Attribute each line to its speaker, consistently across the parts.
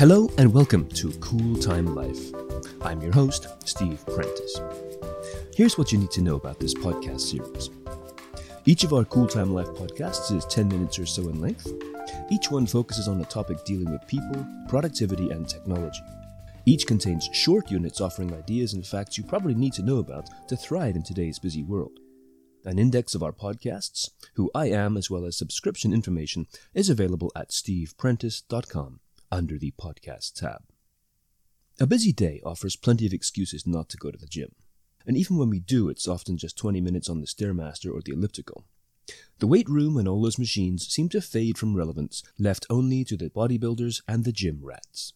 Speaker 1: Hello and welcome to Cool Time Life. I'm your host, Steve Prentice. Here's what you need to know about this podcast series. Each of our Cool Time Life podcasts is 10 minutes or so in length. Each one focuses on a topic dealing with people, productivity, and technology. Each contains short units offering ideas and facts you probably need to know about to thrive in today's busy world. An index of our podcasts, who I am, as well as subscription information, is available at steveprentice.com under the podcast tab. A busy day offers plenty of excuses not to go to the gym. And even when we do, it's often just 20 minutes on the Stairmaster or the elliptical. The weight room and all those machines seem to fade from relevance, left only to the bodybuilders and the gym rats.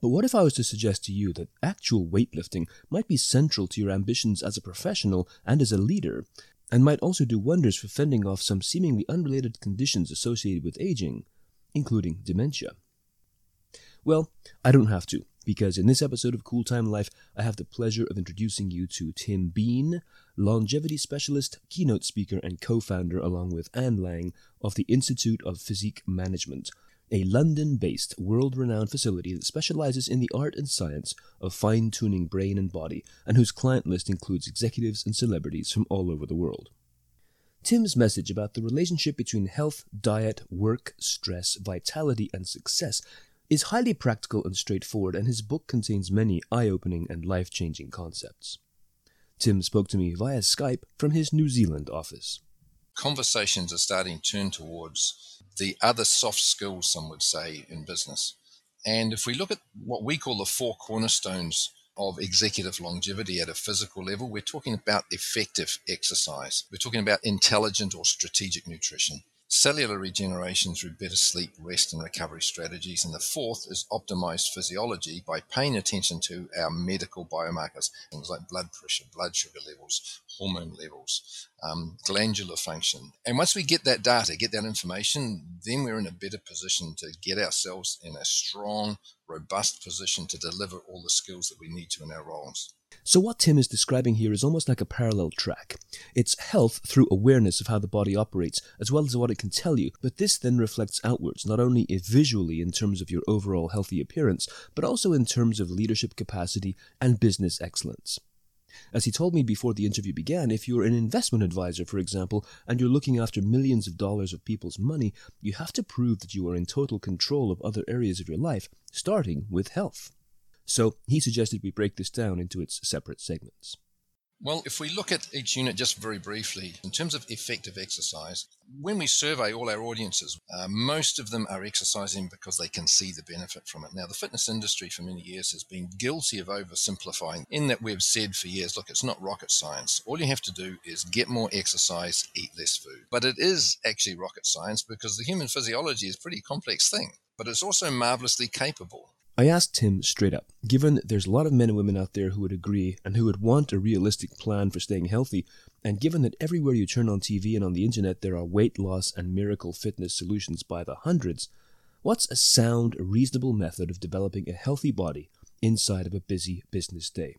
Speaker 1: But what if I was to suggest to you that actual weightlifting might be central to your ambitions as a professional and as a leader, and might also do wonders for fending off some seemingly unrelated conditions associated with aging, including dementia? Well, I don't have to, because in this episode of Cool Time Life, I have the pleasure of introducing you to Tim Bean, longevity specialist, keynote speaker, and co founder, along with Anne Lang, of the Institute of Physique Management, a London based, world renowned facility that specializes in the art and science of fine tuning brain and body, and whose client list includes executives and celebrities from all over the world. Tim's message about the relationship between health, diet, work, stress, vitality, and success is highly practical and straightforward, and his book contains many eye opening and life changing concepts. Tim spoke to me via Skype from his New Zealand office.
Speaker 2: Conversations are starting to turn towards the other soft skills, some would say, in business. And if we look at what we call the four cornerstones of executive longevity at a physical level, we're talking about effective exercise. We're talking about intelligent or strategic nutrition cellular regeneration through better sleep, rest, and recovery strategies. And the fourth is optimized physiology by paying attention to our medical biomarkers, things like blood pressure, blood sugar levels, hormone levels, um, glandular function. And once we get that data, get that information, then we're in a better position to get ourselves in a strong, robust position to deliver all the skills that we need to in our roles.
Speaker 1: So, what Tim is describing here is almost like a parallel track. It's health through awareness of how the body operates, as well as what it can tell you, but this then reflects outwards, not only visually in terms of your overall healthy appearance, but also in terms of leadership capacity and business excellence. As he told me before the interview began, if you're an investment advisor, for example, and you're looking after millions of dollars of people's money, you have to prove that you are in total control of other areas of your life, starting with health. So he suggested we break this down into its separate segments.
Speaker 2: Well, if we look at each unit just very briefly, in terms of effective exercise, when we survey all our audiences, uh, most of them are exercising because they can see the benefit from it. Now, the fitness industry for many years has been guilty of oversimplifying, in that we've said for years, look, it's not rocket science. All you have to do is get more exercise, eat less food. But it is actually rocket science because the human physiology is a pretty complex thing, but it's also marvelously capable.
Speaker 1: I asked him straight up, given there's a lot of men and women out there who would agree and who would want a realistic plan for staying healthy, and given that everywhere you turn on TV and on the internet there are weight loss and miracle fitness solutions by the hundreds, what's a sound, reasonable method of developing a healthy body inside of a busy business day?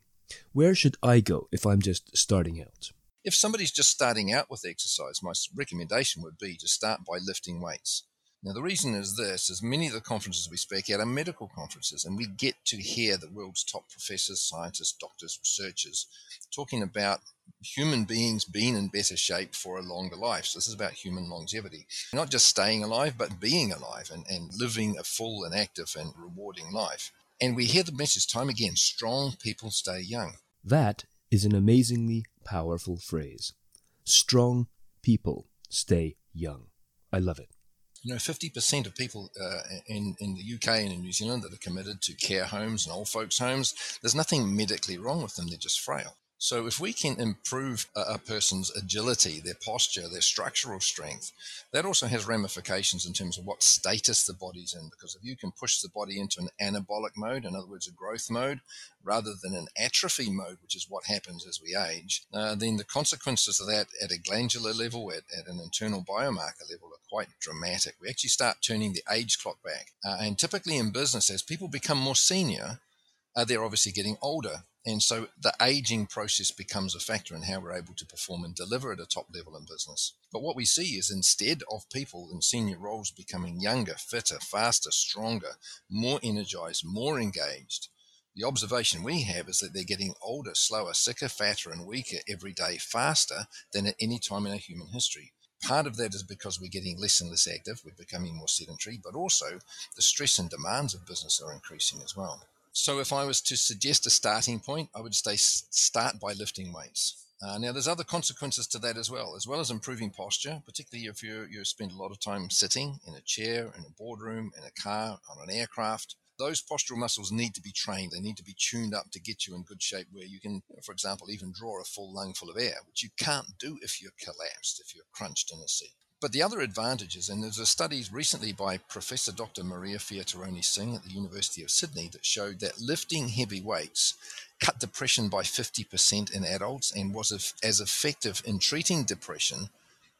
Speaker 1: Where should I go if I'm just starting out?
Speaker 2: If somebody's just starting out with exercise, my recommendation would be to start by lifting weights. Now, the reason is this, is many of the conferences we speak at are medical conferences, and we get to hear the world's top professors, scientists, doctors, researchers talking about human beings being in better shape for a longer life. So this is about human longevity. Not just staying alive, but being alive and, and living a full and active and rewarding life. And we hear the message time again, strong people stay young.
Speaker 1: That is an amazingly powerful phrase. Strong people stay young. I love it
Speaker 2: you know, 50% of people uh, in, in the UK and in New Zealand that are committed to care homes and old folks' homes, there's nothing medically wrong with them, they're just frail. So, if we can improve a, person's agility, their posture, their structural strength, that also has ramifications in terms of what status the body's in. Because if you can push the body into an anabolic mode, in other words, a growth mode, rather than an atrophy mode, which is what happens as we age, uh, then the consequences of that at a glandular level, at, at an internal biomarker level, are quite dramatic. We actually start turning the age clock back. Uh, and typically in business, as people become more senior, uh, they're obviously getting older And so the aging process becomes a factor in how we're able to perform and deliver at a top level in business. But what we see is instead of people in senior roles becoming younger, fitter, faster, stronger, more energized, more engaged, the observation we have is that they're getting older, slower, sicker, fatter, and weaker every day faster than at any time in our human history. Part of that is because we're getting less and less active, we're becoming more sedentary, but also the stress and demands of business are increasing as well. So, if I was to suggest a starting point, I would say start by lifting weights. Uh, now, there's other consequences to that as well, as well as improving posture, particularly if you you spend a lot of time sitting in a chair, in a boardroom, in a car, on an aircraft those postural muscles need to be trained. They need to be tuned up to get you in good shape where you can, for example, even draw a full lung full of air, which you can't do if you're collapsed, if you're crunched in a seat. But the other advantages, and there's a study recently by Professor Dr. Maria Fiatarone Singh at the University of Sydney that showed that lifting heavy weights cut depression by 50% in adults and was as effective in treating depression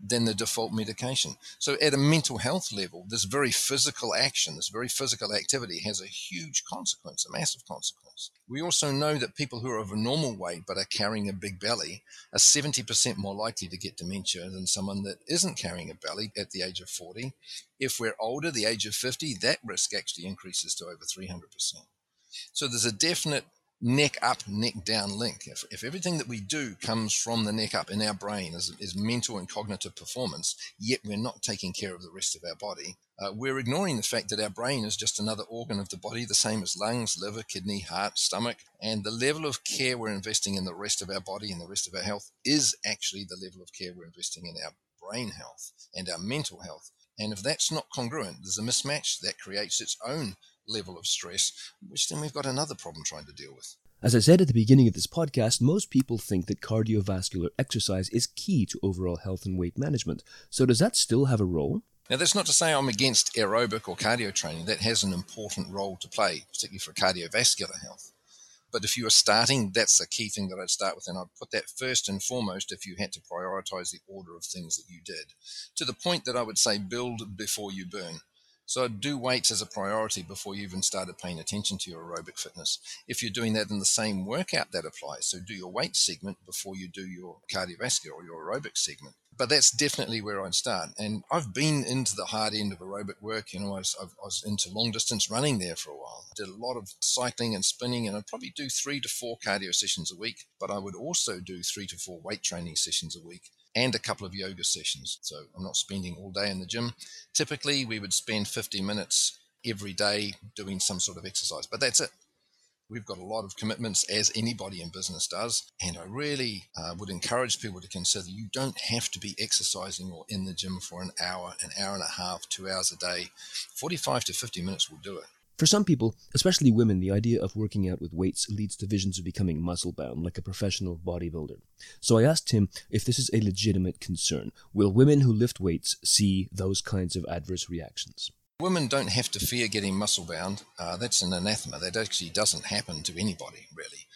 Speaker 2: than the default medication. So, at a mental health level, this very physical action, this very physical activity has a huge consequence, a massive consequence. We also know that people who are of a normal weight but are carrying a big belly are 70% more likely to get dementia than someone that isn't carrying a belly at the age of 40. If we're older, the age of 50, that risk actually increases to over 300%. So, there's a definite neck up, neck down link. If, if everything that we do comes from the neck up in our brain is, is mental and cognitive performance, yet we're not taking care of the rest of our body, uh, we're ignoring the fact that our brain is just another organ of the body, the same as lungs, liver, kidney, heart, stomach. And the level of care we're investing in the rest of our body and the rest of our health is actually the level of care we're investing in our brain health and our mental health. And if that's not congruent, there's a mismatch that creates its own level of stress, which then we've got another problem trying to deal with.
Speaker 1: As I said at the beginning of this podcast, most people think that cardiovascular exercise is key to overall health and weight management. So, does that still have a role?
Speaker 2: Now, that's not to say I'm against aerobic or cardio training. That has an important role to play, particularly for cardiovascular health. But if you are starting, that's the key thing that I'd start with. And I'd put that first and foremost if you had to prioritize the order of things that you did. To the point that I would say build before you burn. So do weights as a priority before you even started paying attention to your aerobic fitness. If you're doing that in the same workout, that applies. So do your weight segment before you do your cardiovascular or your aerobic segment. But that's definitely where I'd start. And I've been into the hard end of aerobic work. You know, I was, I was into long distance running there for a while. Did a lot of cycling and spinning, and I'd probably do three to four cardio sessions a week. But I would also do three to four weight training sessions a week and a couple of yoga sessions. So I'm not spending all day in the gym. Typically, we would spend 50 minutes every day doing some sort of exercise, but that's it. We've got a lot of commitments, as anybody in business does. And I really uh, would encourage people to consider you don't have to be exercising or in the gym for an hour, an hour and a half, two hours a day. 45 to 50 minutes will do it.
Speaker 1: For some people, especially women, the idea of working out with weights leads to visions of becoming muscle bound, like a professional bodybuilder. So I asked him if this is a legitimate concern. Will women who lift weights see those kinds of adverse reactions?
Speaker 2: Women don't have to fear getting muscle bound. Uh, that's an anathema. That actually doesn't happen to anybody, really.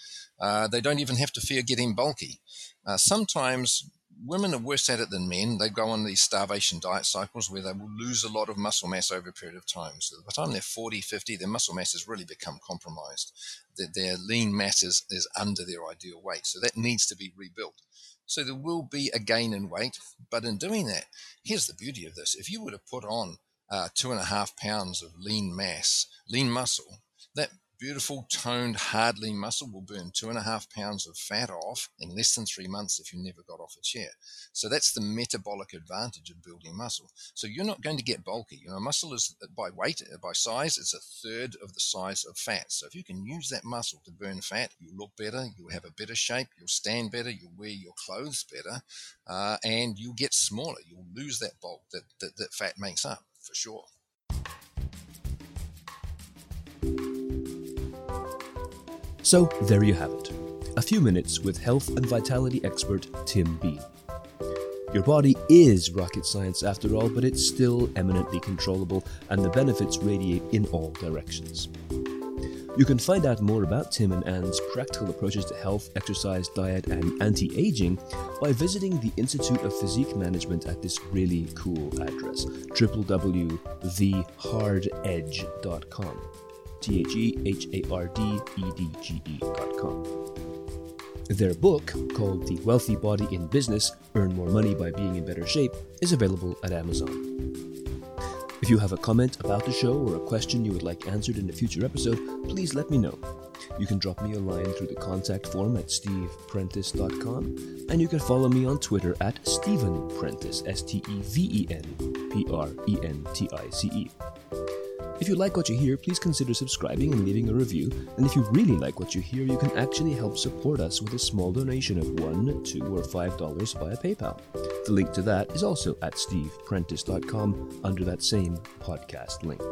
Speaker 2: Uh, they don't even have to fear getting bulky. Uh, sometimes women are worse at it than men. They go on these starvation diet cycles where they will lose a lot of muscle mass over a period of time. So by the time they're 40, 50, their muscle mass has really become compromised. Their, their lean mass is, is under their ideal weight. So that needs to be rebuilt. So there will be a gain in weight. But in doing that, here's the beauty of this. If you were to put on uh, two and a half pounds of lean mass, lean muscle, that beautiful, toned, hard lean muscle will burn two and a half pounds of fat off in less than three months if you never got off a chair. So that's the metabolic advantage of building muscle. So you're not going to get bulky. You know, muscle is by weight, by size, it's a third of the size of fat. So if you can use that muscle to burn fat, you'll look better, you'll have a better shape, you'll stand better, you'll wear your clothes better, uh, and you'll get smaller. You'll lose that bulk that, that, that fat makes up for sure.
Speaker 1: So, there you have it. A few minutes with health and vitality expert Tim Bean. Your body is rocket science after all, but it's still eminently controllable, and the benefits radiate in all directions. You can find out more about Tim and Anne's practical approaches to health, exercise, diet, and anti aging by visiting the Institute of Physique Management at this really cool address www.thehardedge.com. T H E H A R D E D G E dot com. Their book, called The Wealthy Body in Business Earn More Money by Being in Better Shape, is available at Amazon. If you have a comment about the show or a question you would like answered in a future episode, please let me know. You can drop me a line through the contact form at steveprentice.com, and you can follow me on Twitter at Steven Prentice, S T E V E N P R E N T I C E. If you like what you hear, please consider subscribing and leaving a review. And if you really like what you hear, you can actually help support us with a small donation of one, two, or five dollars via PayPal. The link to that is also at steveprentice.com under that same podcast link.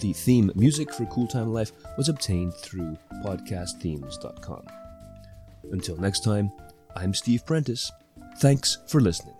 Speaker 1: The theme music for Cool Time Life was obtained through podcastthemes.com. Until next time, I'm Steve Prentice. Thanks for listening.